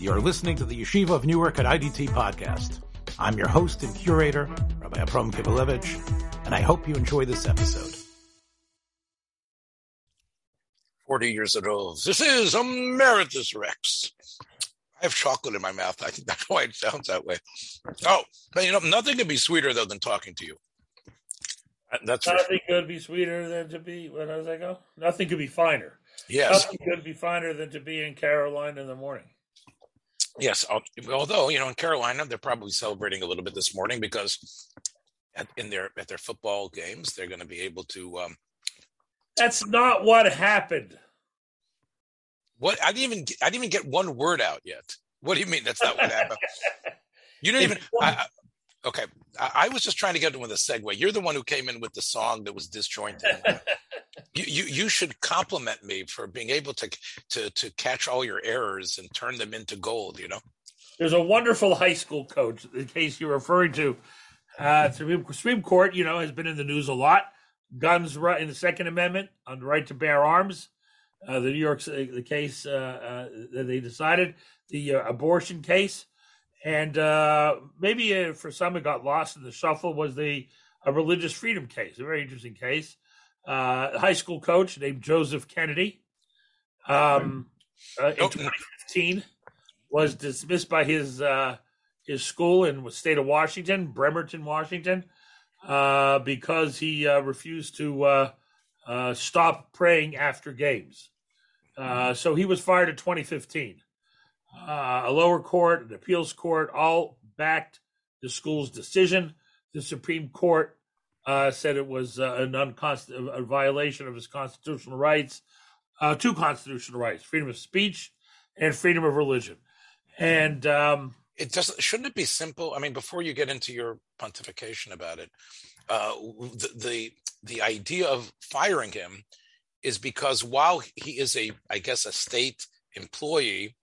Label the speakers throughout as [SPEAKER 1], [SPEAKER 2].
[SPEAKER 1] You're listening to the Yeshiva of Newark at IDT podcast. I'm your host and curator, Rabbi Abram Kibalevich, and I hope you enjoy this episode.
[SPEAKER 2] 40 years old. This is Emeritus Rex. I have chocolate in my mouth. I think that's why it sounds that way. Oh, but you know, nothing could be sweeter though than talking to you. Uh, that's for
[SPEAKER 3] Nothing could be sweeter than to be. What does that go? Nothing could be finer.
[SPEAKER 2] Yes,
[SPEAKER 3] Nothing could be finer than to be in Carolina in the morning.
[SPEAKER 2] Yes. Although you know, in Carolina, they're probably celebrating a little bit this morning because at, in their at their football games, they're going to be able to. Um,
[SPEAKER 3] That's not what happened.
[SPEAKER 2] what I didn't even I didn't even get one word out yet. What do you mean? That's not what happened. You didn't even. I, I- okay, I, I was just trying to get in with a segue. You're the one who came in with the song that was disjointed. you, you you should compliment me for being able to to to catch all your errors and turn them into gold. You know.
[SPEAKER 3] There's a wonderful high school coach, the case you're referring to. Uh, Supreme, Supreme Court, you know, has been in the news a lot. Guns right in the Second Amendment on the right to bear arms. Uh, the New York, the case uh, uh, that they decided, the uh, abortion case, and uh, maybe uh, for some it got lost in the shuffle was the a religious freedom case, a very interesting case. Uh, a high school coach named Joseph Kennedy, um, uh, in 2015, was dismissed by his uh, his school in the state of Washington, Bremerton, Washington, uh, because he uh, refused to uh, uh, stop praying after games. Uh, so he was fired in 2015. Uh, a lower court, an appeals court, all backed the school's decision. The Supreme Court uh, said it was uh, an unconst- a violation of his constitutional rights, uh, two constitutional rights: freedom of speech and freedom of religion. And um,
[SPEAKER 2] It doesn't. Shouldn't it be simple? I mean, before you get into your pontification about it, uh, the, the the idea of firing him is because while he is a, I guess, a state employee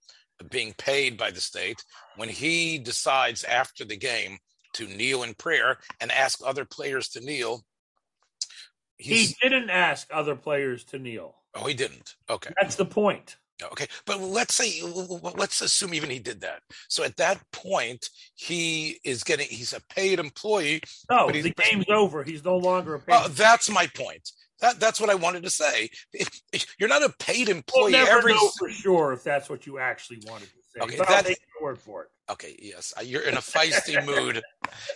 [SPEAKER 2] being paid by the state, when he decides after the game to kneel in prayer and ask other players to kneel,
[SPEAKER 3] he didn't ask other players to kneel.
[SPEAKER 2] oh, he didn't. Okay.
[SPEAKER 3] That's the point.
[SPEAKER 2] Okay, but let's say let's assume even he did that. So at that point, he is getting he's a paid employee.
[SPEAKER 3] No,
[SPEAKER 2] But
[SPEAKER 3] the game's over. He's no longer a paid.
[SPEAKER 2] Oh, that's my point. That that's what I wanted to say. If- if You're not a paid employee we'll
[SPEAKER 3] never
[SPEAKER 2] every.
[SPEAKER 3] know for sure if that's what you actually wanted to say.
[SPEAKER 2] Okay,
[SPEAKER 3] but I'll take your word for it.
[SPEAKER 2] Okay, yes, you're in a feisty mood.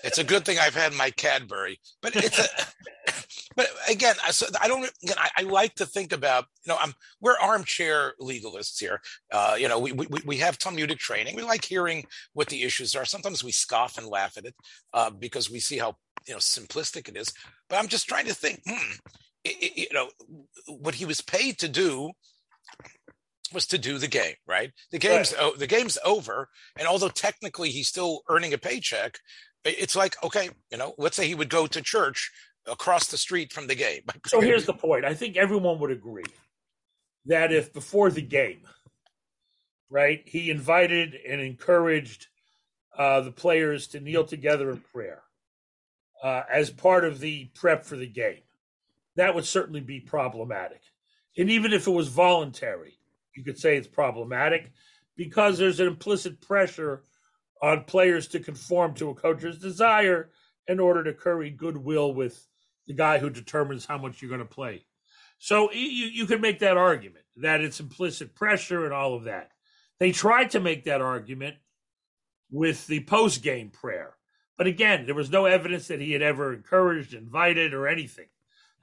[SPEAKER 2] It's a good thing I've had my Cadbury, but it's a. But again, I, so I don't. Again, I, I like to think about. You know, I'm we're armchair legalists here. Uh, you know, we, we we have Talmudic training. We like hearing what the issues are. Sometimes we scoff and laugh at it uh, because we see how you know simplistic it is. But I'm just trying to think. Hmm, i- i- you know, what he was paid to do was to do the game, right? The game's o- the game's over, and although technically he's still earning a paycheck, it's like okay, you know, let's say he would go to church across the street from the game.
[SPEAKER 3] So here's the point. I think everyone would agree that if before the game, right, he invited and encouraged uh, the players to kneel together in prayer uh, as part of the prep for the game, that would certainly be problematic. And even if it was voluntary, you could say it's problematic because there's an implicit pressure on players to conform to a coach's desire in order to curry goodwill with the guy who determines how much you're going to play. So you you could make that argument that it's implicit pressure and all of that. They tried to make that argument with the post game prayer, but again, there was no evidence that he had ever encouraged, invited, or anything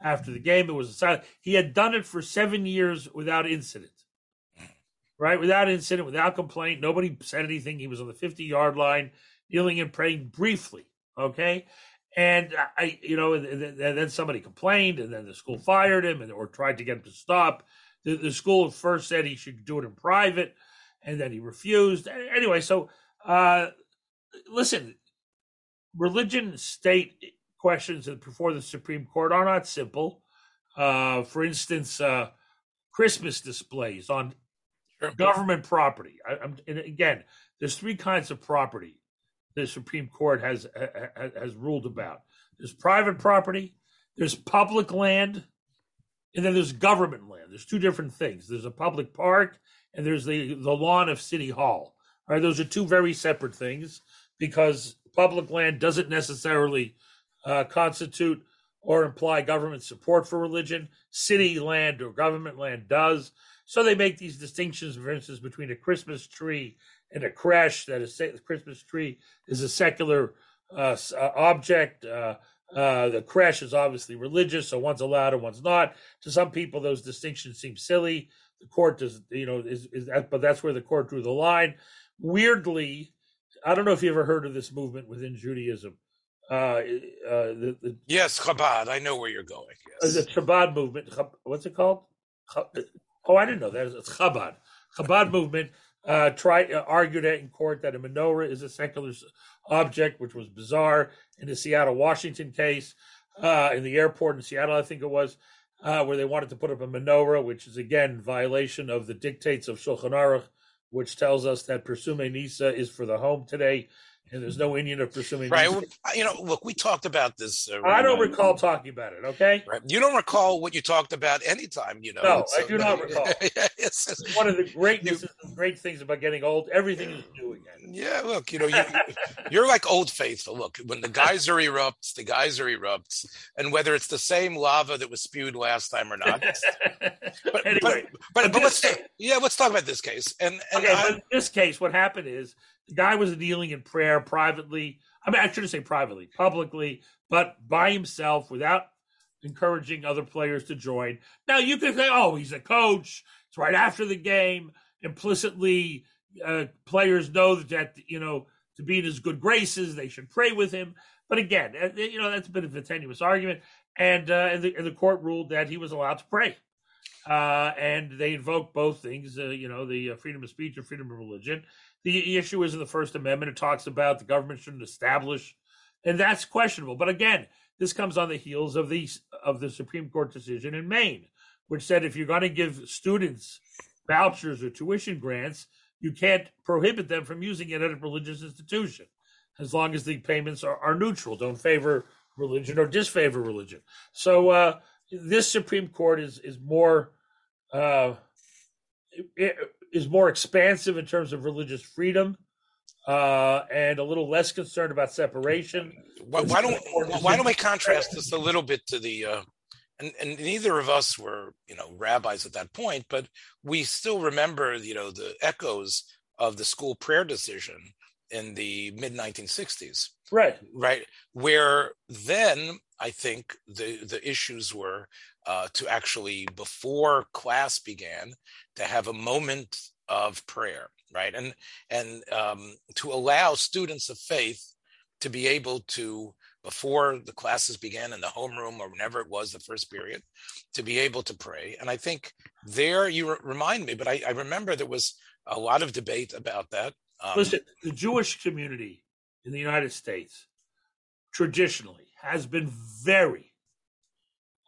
[SPEAKER 3] after the game. It was a silent. He had done it for seven years without incident, right? Without incident, without complaint. Nobody said anything. He was on the 50 yard line, kneeling and praying briefly. Okay. And I, you know, then somebody complained, and then the school fired him, and or tried to get him to stop. The, the school first said he should do it in private, and then he refused. Anyway, so uh, listen, religion state questions before the Supreme Court are not simple. Uh, for instance, uh, Christmas displays on
[SPEAKER 2] Sure.
[SPEAKER 3] government property. I, I'm, and again, there's three kinds of property the Supreme Court has ha- ha- has ruled about. There's private property, there's public land, and then there's government land. There's two different things. There's a public park, and there's the the lawn of City Hall. All right, those are two very separate things because public land doesn't necessarily uh, constitute or imply government support for religion. City land or government land does. So they make these distinctions, for instance, between a Christmas tree and a creche. That is, the Christmas tree is a secular uh, uh, object. Uh, uh, the creche is obviously religious, so one's allowed and one's not. To some people, those distinctions seem silly. The court does, you know, is, is that, but that's where the court drew the line. Weirdly, I don't know if you ever heard of this movement within Judaism. Uh, uh, the, the,
[SPEAKER 2] yes, Chabad. I know where you're going. Yes.
[SPEAKER 3] The Chabad movement. What's it called? Oh, I didn't know that. It's Chabad. Chabad movement uh, tried uh, argued in court that a menorah is a secular object, which was bizarre in the Seattle, Washington case, uh, in the airport in Seattle, I think it was, uh, where they wanted to put up a menorah, which is again violation of the dictates of Shulchan Aruch, which tells us that Pirsumei Nisa is for the home today and there's no Indian of pursuing.
[SPEAKER 2] Right. You know, look, we talked about this.
[SPEAKER 3] Uh, I don't recall talking about it. Okay.
[SPEAKER 2] Right. You don't recall what you talked about anytime. You know.
[SPEAKER 3] No, I do not recall. it's, one of the you, great things about getting old. Everything is new again.
[SPEAKER 2] Yeah. Look, you know, you, you're like old faithful. Look, when the geyser erupts, the geyser erupts, and whether it's the same lava that was spewed last time or not.
[SPEAKER 3] but, anyway,
[SPEAKER 2] but, but, but let's yeah, let's talk about this case. And, and
[SPEAKER 3] okay, I, in this case, what happened is the guy was kneeling in prayer privately. I mean, I shouldn't say privately, publicly, but by himself without encouraging other players to join. Now, you could say, oh, he's a coach. It's right after the game. Implicitly, uh, players know that, you know, to be in his good graces, they should pray with him. But again, uh, you know, that's a bit of a tenuous argument. And, uh, and, the, and the court ruled that he was allowed to pray. Uh, and they invoked both things, uh, you know, the uh, freedom of speech and freedom of religion. The issue is in the First Amendment. It talks about the government shouldn't establish, and that's questionable. But again, this comes on the heels of the of the Supreme Court decision in Maine, which said if you're going to give students vouchers or tuition grants, you can't prohibit them from using it at a religious institution, as long as the payments are, are neutral, don't favor religion or disfavor religion. So uh, this Supreme Court is is more. Uh, it, is more expansive in terms of religious freedom uh, and a little less concerned about separation.
[SPEAKER 2] Why, why don't why don't we contrast this a little bit to the uh, and, and neither of us were you know rabbis at that point, but we still remember you know the echoes of the school prayer decision in the mid 1960s.
[SPEAKER 3] Right.
[SPEAKER 2] Right. Where then I think the the issues were uh, to actually before class began to have a moment of prayer, right, and and um, to allow students of faith to be able to before the classes began in the homeroom or whenever it was the first period to be able to pray. And i think there you remind me but I, I remember there was a lot of debate about that
[SPEAKER 3] um, listen the jewish community in the united states traditionally has been very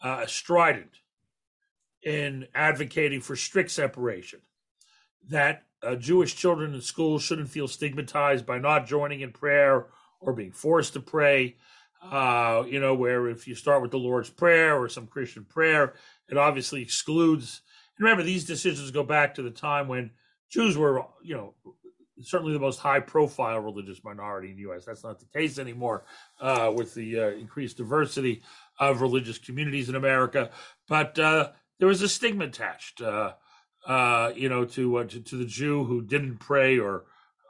[SPEAKER 3] uh, strident in advocating for strict separation, that uh, Jewish children in schools shouldn't feel stigmatized by not joining in prayer or being forced to pray. Uh, you know, where if you start with the Lord's Prayer or some Christian prayer, it obviously excludes. And remember, these decisions go back to the time when Jews were, you know, certainly the most high profile religious minority in the U.S. That's not the case anymore uh, with the uh, increased diversity of religious communities in America. But uh, there was a stigma attached, uh, uh, you know, to, uh, to, to the Jew who didn't pray or,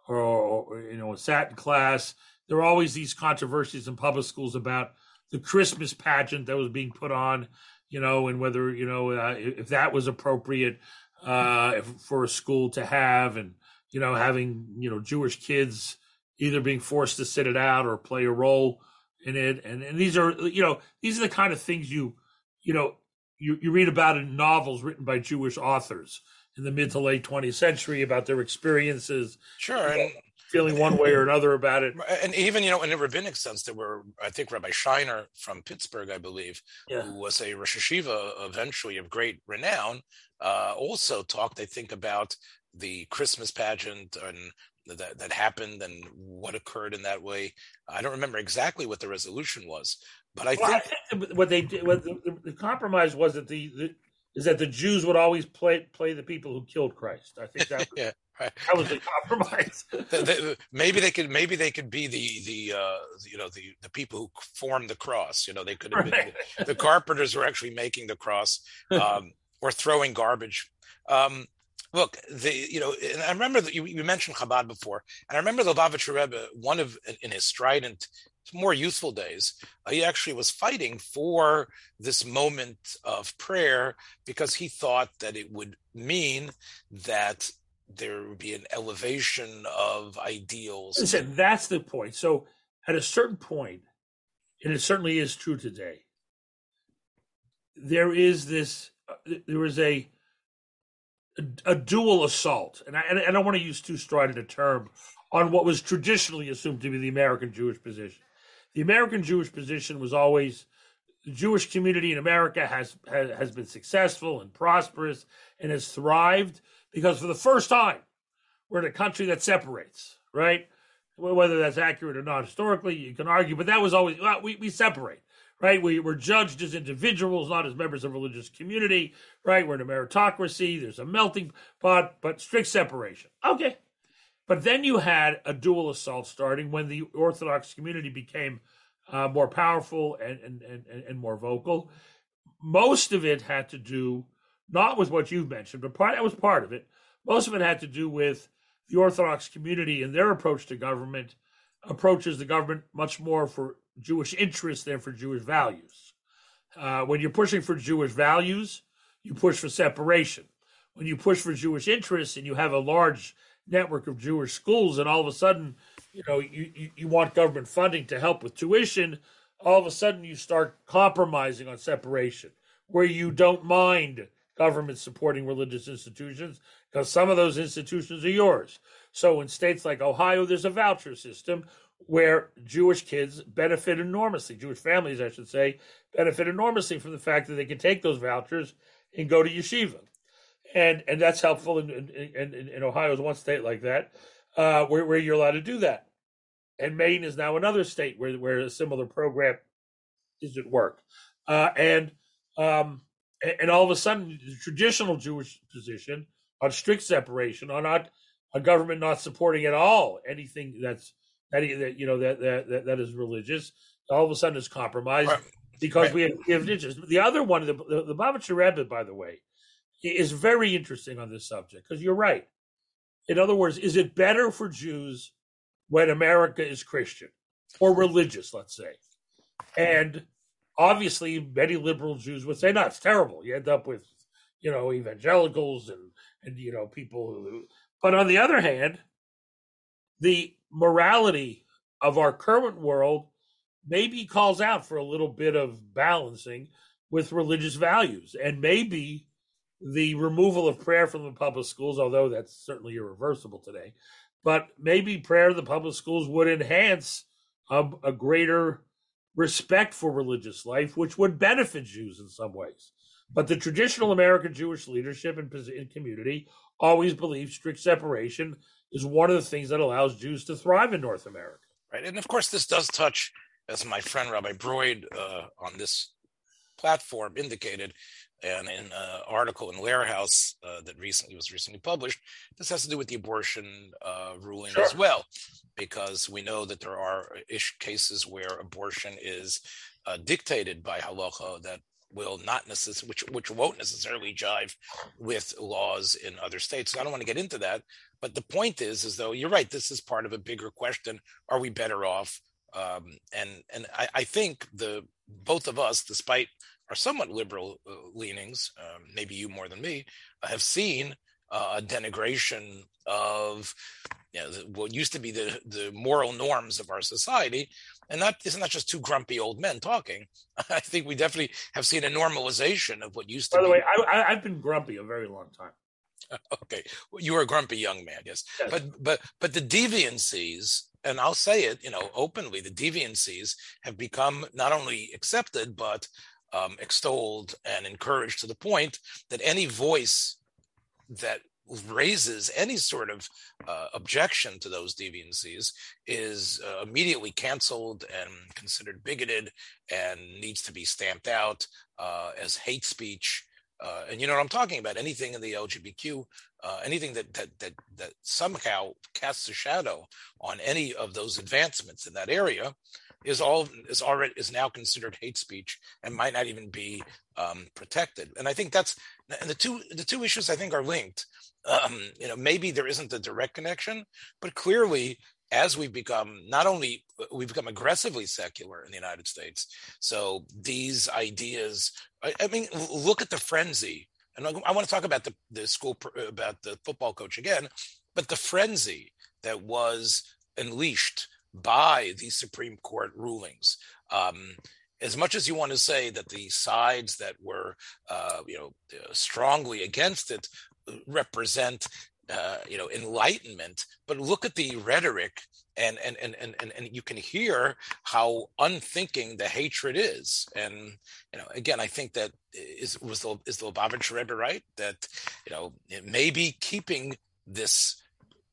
[SPEAKER 3] or, or you know sat in class. There were always these controversies in public schools about the Christmas pageant that was being put on, you know, and whether you know if that was appropriate for a school to have and you know, having, you know, Jewish kids either being forced to sit it out or play a role in it. And, and these are, you know, these are the kind of things you, you know, you, you read about it in novels written by Jewish authors in the mid to late 20th century about their experiences.
[SPEAKER 2] Sure. And,
[SPEAKER 3] feeling one way or another about it.
[SPEAKER 2] And even, you know, in a rabbinic sense, there were, I think, Rabbi Shiner from Pittsburgh, I believe, yeah. who was a Rosh HaYeshiva eventually of great renown, uh, also talked, I think, about the Christmas pageant and that that happened and what occurred in that way. I don't remember exactly what the resolution was, but I, well, think,
[SPEAKER 3] I what they did, what the, the, compromise was that the, the, is that the Jews would always play play the people who killed Christ. I think that.
[SPEAKER 2] yeah.
[SPEAKER 3] Right. That was compromise.
[SPEAKER 2] the, the, maybe they could. Maybe they could be the the uh, you know the the people who formed the cross. You know, they could have right. been the, carpenters were actually making the cross um, or throwing garbage. Um, look, the you know, and I remember that you, you mentioned Chabad before, and I remember the Lubavitcher Rebbe, one of in his strident more youthful days, uh, he actually was fighting for this moment of prayer because he thought that it would mean that there would be an elevation of ideals.
[SPEAKER 3] Listen, that's the point. So, at a certain point, and it certainly is true today, there is this, uh, there is a, a, a dual assault, and I, and I don't want to use too strident a term on what was traditionally assumed to be the American Jewish position the American Jewish position was always the Jewish community in America has, has has been successful and prosperous and has thrived because for the first time we're in a country that separates, right? Whether that's accurate or not historically, you can argue, but that was always well, we we separate, right? We were judged as individuals, not as members of a religious community, right? We're in a meritocracy. There's a melting pot, but strict separation. Okay, but then you had a dual assault starting when the Orthodox community became uh, more powerful and, and, and, and more vocal. Most of it had to do not with what you've mentioned, but part that was part of it. Most of it had to do with the Orthodox community and their approach to government approaches the government much more for Jewish interests than for Jewish values. Uh, when you're pushing for Jewish values, you push for separation. When you push for Jewish interests and you have a large network of Jewish schools, and all of a sudden, you know, you, you, you want government funding to help with tuition, all of a sudden you start compromising on separation, where you don't mind government supporting religious institutions because some of those institutions are yours. So in states like Ohio, there's a voucher system where Jewish kids benefit enormously, Jewish families, I should say, benefit enormously from the fact that they can take those vouchers and go to yeshiva and and that's helpful. in in, in Ohio is one state like that, uh, where where you're allowed to do that. And Maine is now another state where where a similar program is at work, uh, and um, and all of a sudden the traditional Jewish position on strict separation, on not a government not supporting at all anything that's that, that you know that, that that is religious, all of a sudden is compromised right. because right. we have, we have religious. The other one, the the, the Rebbe, by the way, is very interesting on this subject because you're right. In other words, is it better for Jews when America is Christian or religious, let's say? And obviously, many liberal Jews would say, no, it's terrible. You end up with, you know, evangelicals and, and you know, people who. But on the other hand, the morality of our current world maybe calls out for a little bit of balancing with religious values. And maybe the removal of prayer from the public schools, although that's certainly irreversible today, but maybe prayer in the public schools would enhance a, a greater respect for religious life, which would benefit Jews in some ways. But the traditional American Jewish leadership and, community always believed strict separation is one of the things that allows Jews to thrive in North America.
[SPEAKER 2] Right. And of course, this does touch, as my friend Rabbi Broid uh, on this platform indicated, and in an article in Warehouse uh, that recently was recently published, this has to do with the abortion uh, ruling sure. as well, because we know that there are ish cases where abortion is uh, dictated by halacha that will not necessarily, which which won't necessarily jive with laws in other states. So I don't want to get into that, but the point is, is though you're right, this is part of a bigger question: Are we better off? Um, and and I, I think the both of us, despite our somewhat liberal uh, leanings, um, maybe you more than me, uh, have seen uh, a denigration of you know, the, what used to be the, the moral norms of our society. And not, it's not just two grumpy old men talking. I think we definitely have seen a normalization of what used to
[SPEAKER 3] By the
[SPEAKER 2] be.
[SPEAKER 3] way, I, have been grumpy a very long time.
[SPEAKER 2] Okay. Well, you were a grumpy young man, yes. yes. But, but, but the deviancies and I'll say it, you know, openly, the deviancies have become not only accepted, but um, extolled and encouraged to the point that any voice that raises any sort of uh, objection to those deviancies is uh, immediately canceled and considered bigoted and needs to be stamped out uh, as hate speech. Uh, and you know what I'm talking about? Anything in the LGBTQ uh, anything that, that that that somehow casts a shadow on any of those advancements in that area is all is already is now considered hate speech and might not even be um, protected. And I think that's and the two the two issues I think are linked. Um, you know, maybe there isn't a direct connection, but clearly as we've become not only we've become aggressively secular in the United States, so these ideas. I, I mean, look at the frenzy, and I, I want to talk about the the school about the football coach again, but the frenzy that was unleashed by the Supreme Court rulings. Um, as much as you want to say that the sides that were, uh, you know, strongly against it uh, represent, uh, you know, enlightenment, but look at the rhetoric, and and and and and you can hear how unthinking the hatred is. And you know, again, I think that is was the is the Lubavitch Rebbe right that you know it may be keeping this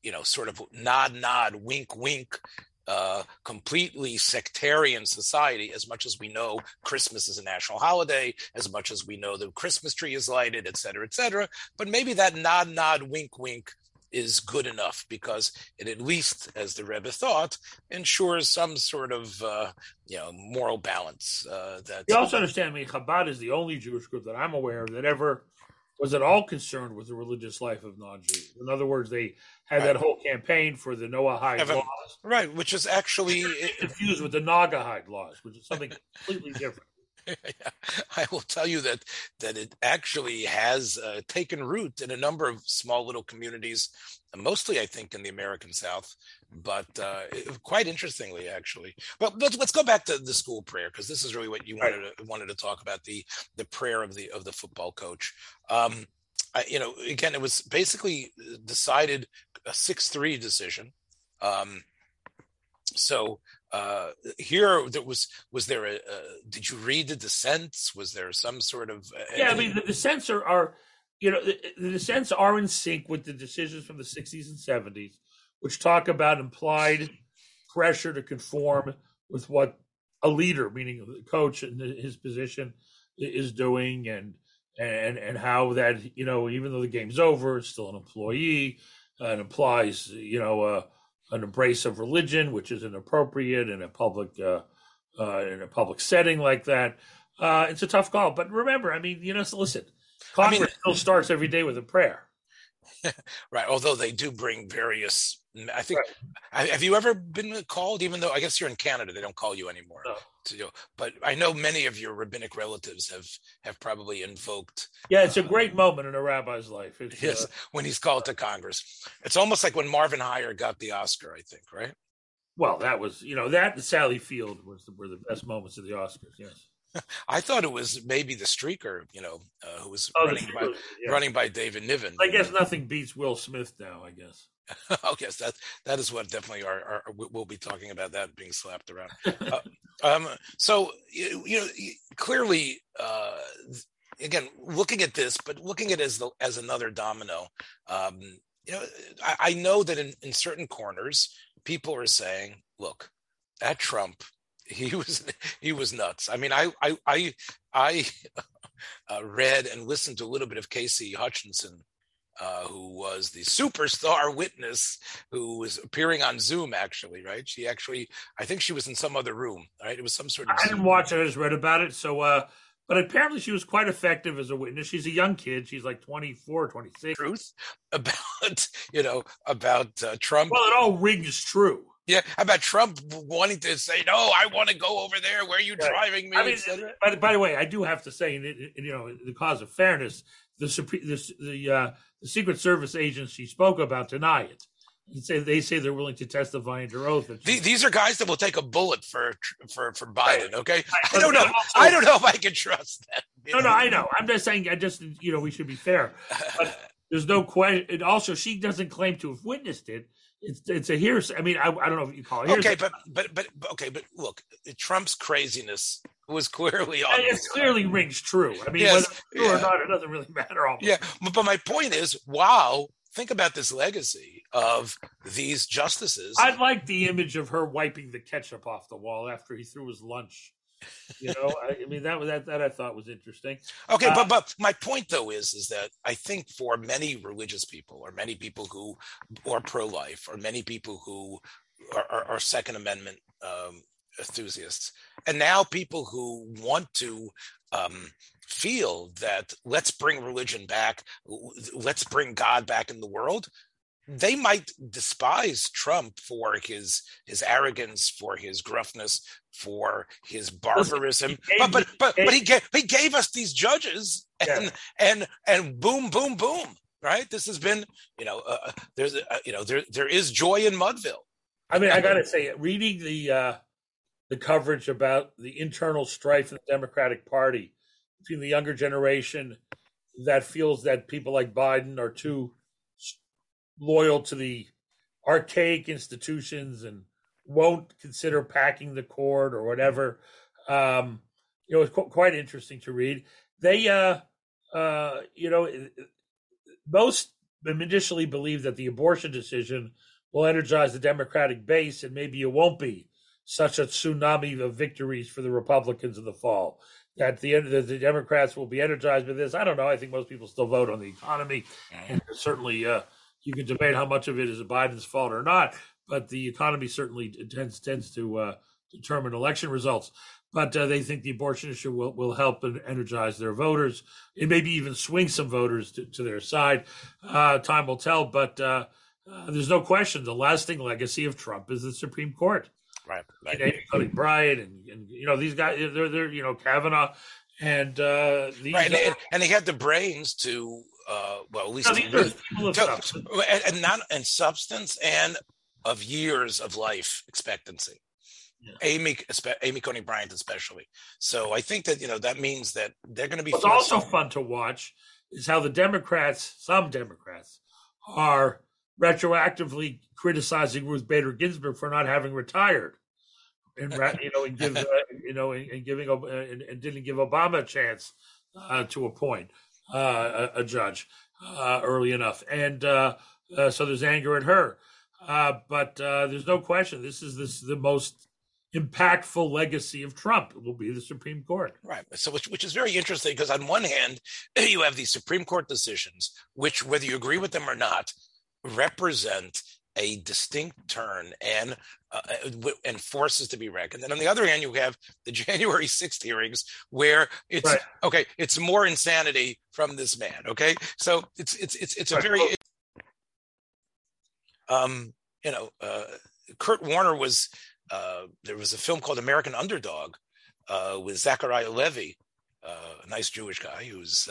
[SPEAKER 2] you know sort of nod nod wink wink uh, completely sectarian society as much as we know Christmas is a national holiday, as much as we know the Christmas tree is lighted, et cetera, et cetera. But maybe that nod, nod, wink, wink is good enough because it at least, as the Rebbe thought, ensures some sort of uh, you know moral balance. Uh, that
[SPEAKER 3] you also understand. I mean, Chabad is the only Jewish group that I'm aware of that ever was at all concerned with the religious life of non-Jews. In other words, they had right. that whole campaign for the Noahide laws,
[SPEAKER 2] right? Which is actually
[SPEAKER 3] confused with the Naugahyde laws, which is something completely different.
[SPEAKER 2] I will tell you that that it actually has uh, taken root in a number of small little communities, mostly I think in the American South, but uh, quite interestingly actually. But let's, let's go back to the school prayer because this is really what you wanted to, wanted to talk about the the prayer of the of the football coach. Um, I, you know, again, it was basically decided a six three decision. Um, so uh, here there was was there a, did you read the dissents was there some sort of
[SPEAKER 3] uh, yeah i mean the dissents are, are you know the, the dissents are in sync with the decisions from the 60s and 70s which talk about implied pressure to conform with what a leader meaning the coach in his position is doing and and and how that you know even though the game's over it's still an employee and implies you know uh, an embrace of religion, which is inappropriate in a public uh, uh, in a public setting like that. Uh, it's a tough call, but remember, I mean, you know, so listen, Congress I mean, still starts every day with a prayer.
[SPEAKER 2] right. Although they do bring various. I think. Right. Have you ever been called? Even though I guess you're in Canada, they don't call you anymore. No. To, but I know many of your rabbinic relatives have have probably invoked.
[SPEAKER 3] Yeah, it's a uh, great moment in a rabbi's life. It's,
[SPEAKER 2] yes, uh, when he's called to Congress, it's almost like when Marvin Hier got the Oscar. I think, right?
[SPEAKER 3] Well, that was you know that Sally Field was the, were the best moments of the Oscars. Yes.
[SPEAKER 2] I thought it was maybe the streaker, you know, uh, who was oh, running by yeah. running by David Niven.
[SPEAKER 3] I guess nothing beats Will Smith now. I guess.
[SPEAKER 2] oh yes, that that is what definitely are, are, we'll be talking about that being slapped around. uh, um, so you, you, know, clearly, uh, again, looking at this, but looking at it as the, as another domino. Um, you know, I, I know that in, in certain corners, people are saying, "Look, at Trump, he was he was nuts. I mean, I I I, I uh, read and listened to a little bit of Cassidy Hutchinson, uh, who was the superstar witness who was appearing on Zoom. Actually, right? She actually, I think she was in some other room. Right? It was some sort of.
[SPEAKER 3] I didn't watch. I just read about it. So. uh but apparently she was quite effective as a witness. She's a young kid. She's like 24, 26.
[SPEAKER 2] Truth about, you know, about uh, Trump.
[SPEAKER 3] Well, it all rings true.
[SPEAKER 2] Yeah, about Trump wanting to say, "No, I want to go over there. Where are you right. driving me?" I mean,
[SPEAKER 3] by, by, the way, I do have to say, in, you know, the cause of fairness, the the the, uh, the Secret Service agents she spoke about deny it. They say they say they're willing to testify under oath.
[SPEAKER 2] these are guys that will take a bullet for for for Biden. Okay, I don't know. I don't know if I can trust them.
[SPEAKER 3] No, know? no, I know. I'm just saying. I just you know we should be fair. But there's no question. Also, she doesn't claim to have witnessed it it's it's a hearsay. I mean, I, I don't know what you call it.
[SPEAKER 2] Hearsay. Okay, but, but but okay, but look, Trump's craziness was clearly on.
[SPEAKER 3] It clearly rings true. I mean, yes, whether true yeah. or not, it doesn't really matter. Almost.
[SPEAKER 2] Yeah, but my point is, wow, think about this legacy of these justices.
[SPEAKER 3] I like the image of her wiping the ketchup off the wall after he threw his lunch You know, I, I mean that was that that I thought was interesting.
[SPEAKER 2] Okay,
[SPEAKER 3] Uh,
[SPEAKER 2] but but my point though is is that I think for many religious people, or many people who are pro-life, or many people who are, are, are Second Amendment um, enthusiasts, and now people who want to um, feel that let's bring religion back, let's bring God back in the world. They might despise Trump for his his arrogance, for his gruffness, for his barbarism. But but but, but he gave he gave us these judges, and
[SPEAKER 3] Yeah.
[SPEAKER 2] and and boom boom boom. Right. This has been you know uh, there's uh, you know there there is joy in Mudville.
[SPEAKER 3] I mean, I got to say, reading the uh, the coverage about the internal strife in the Democratic Party between the younger generation that feels that people like Biden are too loyal to the archaic institutions and won't consider packing the court or whatever. Um, you know, it's qu- quite interesting to read. They, uh, uh, you know, most initially believe that the abortion decision will energize the Democratic base, and maybe it won't be such a tsunami of victories for the Republicans in the fall. At the end, the Democrats will be energized by this. I don't know. I think most people still vote on the economy, and certainly uh, you can debate how much of it is Biden's fault or not. But the economy certainly tends tends to uh, determine election results. But uh, they think the abortion issue will, will help and energize their voters. It maybe even swing some voters to, to their side. Uh, time will tell. But uh, uh, there's no question the lasting legacy of Trump is the Supreme Court.
[SPEAKER 2] Right.
[SPEAKER 3] And Coney Barrett and, and you know these guys they're they're you know Kavanaugh and uh, these
[SPEAKER 2] Right. And, and he had the brains to uh, well at least
[SPEAKER 3] no,
[SPEAKER 2] to
[SPEAKER 3] these are people of
[SPEAKER 2] to-
[SPEAKER 3] substance.
[SPEAKER 2] and, and not and substance and of years of life expectancy.
[SPEAKER 3] Yeah.
[SPEAKER 2] Amy, Amy Coney Barrett, especially. So I think that you know that means that they're going to be.
[SPEAKER 3] What's also fun to watch is how the Democrats, some Democrats, are retroactively criticizing Ruth Bader Ginsburg for not having retired, and you know, and give uh, you know, and, and giving Ob- and, and didn't give Obama a chance uh, to appoint uh, a, a judge uh, early enough, and uh, uh, so there's anger at her. Uh, but uh, there's no question this is this the most impactful legacy of Trump will be the Supreme Court.
[SPEAKER 2] Right. So, which, which is very interesting because on one hand, you have these Supreme Court decisions, which, whether you agree with them or not, represent a distinct turn and uh, and forces to be reckoned. And on the other hand, you have the January 6th hearings where it's
[SPEAKER 3] Right.
[SPEAKER 2] okay, it's more insanity from this man. Okay. So it's it's it's it's a very um, you know, uh, Kurt Warner was uh, there was a film called American Underdog uh, with Zachariah Levy, uh, a nice Jewish guy who's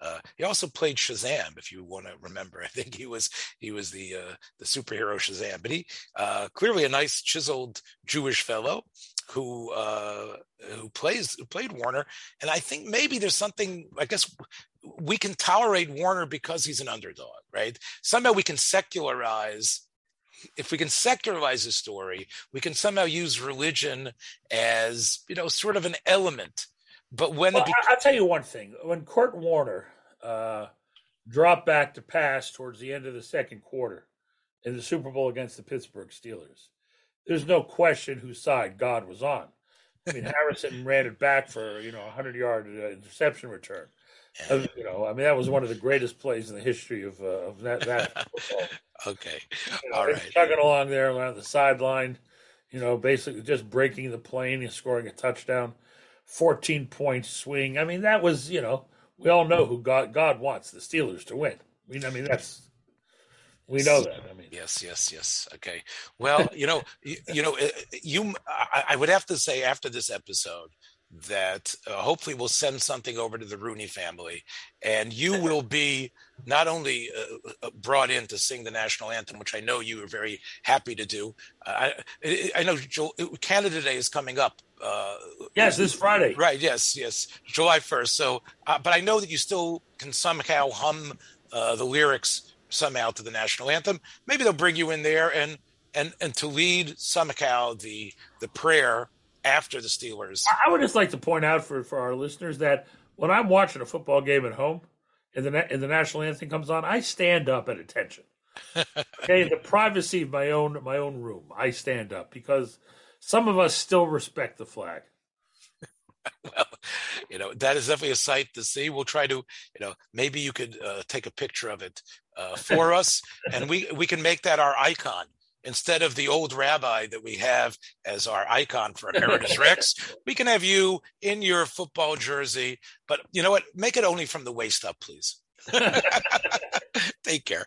[SPEAKER 2] uh, he also played Shazam, if you want to remember. I think he was he was the uh, the superhero Shazam, but he uh, clearly a nice chiseled Jewish fellow who uh, who plays who played Warner, and I think maybe there's something. I guess we can tolerate Warner because he's an underdog, right? Somehow we can secularize. If we can secularize the story, we can somehow use religion as you know, sort of an element. But when
[SPEAKER 3] Well,
[SPEAKER 2] it be-
[SPEAKER 3] I- I'll tell you one thing. When Kurt Warner uh, dropped back to pass towards the end of the second quarter in the Super Bowl against the Pittsburgh Steelers, there's no question whose side God was on. I mean, Harrison ran it back for you know a hundred yard uh, interception return. Uh, you know, I mean that was one of the greatest plays in the history of uh, of that. that
[SPEAKER 2] okay,
[SPEAKER 3] You know,
[SPEAKER 2] all
[SPEAKER 3] chugging along there around the sideline, you know, basically just breaking the plane and scoring a touchdown, fourteen point swing. I mean, that was you know we all know who God God wants the Steelers to win. I mean, I mean that's we know that. I mean,
[SPEAKER 2] Yes, yes, yes. Okay. Well, you know, you, you know, uh, you. I, I would have to say after this episode that uh, hopefully we'll send something over to the Rooney family, and you will be not only uh, uh, brought in to sing the national anthem, which I know you are very happy to do. Uh, I, I know Joel, Canada Day is coming up. Uh,
[SPEAKER 3] yes, this Friday.
[SPEAKER 2] Right. Yes. Yes. July first. So, uh, but I know that you still can somehow hum uh, the lyrics somehow to the national anthem. Maybe they'll bring you in there and and and to lead somehow the the prayer after the Steelers.
[SPEAKER 3] I would just like to point out for, for our listeners that when I'm watching a football game at home and the and the national anthem comes on, I stand up at attention. okay, in the privacy of my own my own room, I stand up because some of us still respect the flag.
[SPEAKER 2] well, you know that is definitely a sight to see. We'll try to, you know, maybe you could uh, take a picture of it uh, for us, and we we can make that our icon instead of the old rabbi that we have as our icon for Emeritus Rex. We can have you in your football jersey, but you know what? Make it only from the waist up, please. Take care.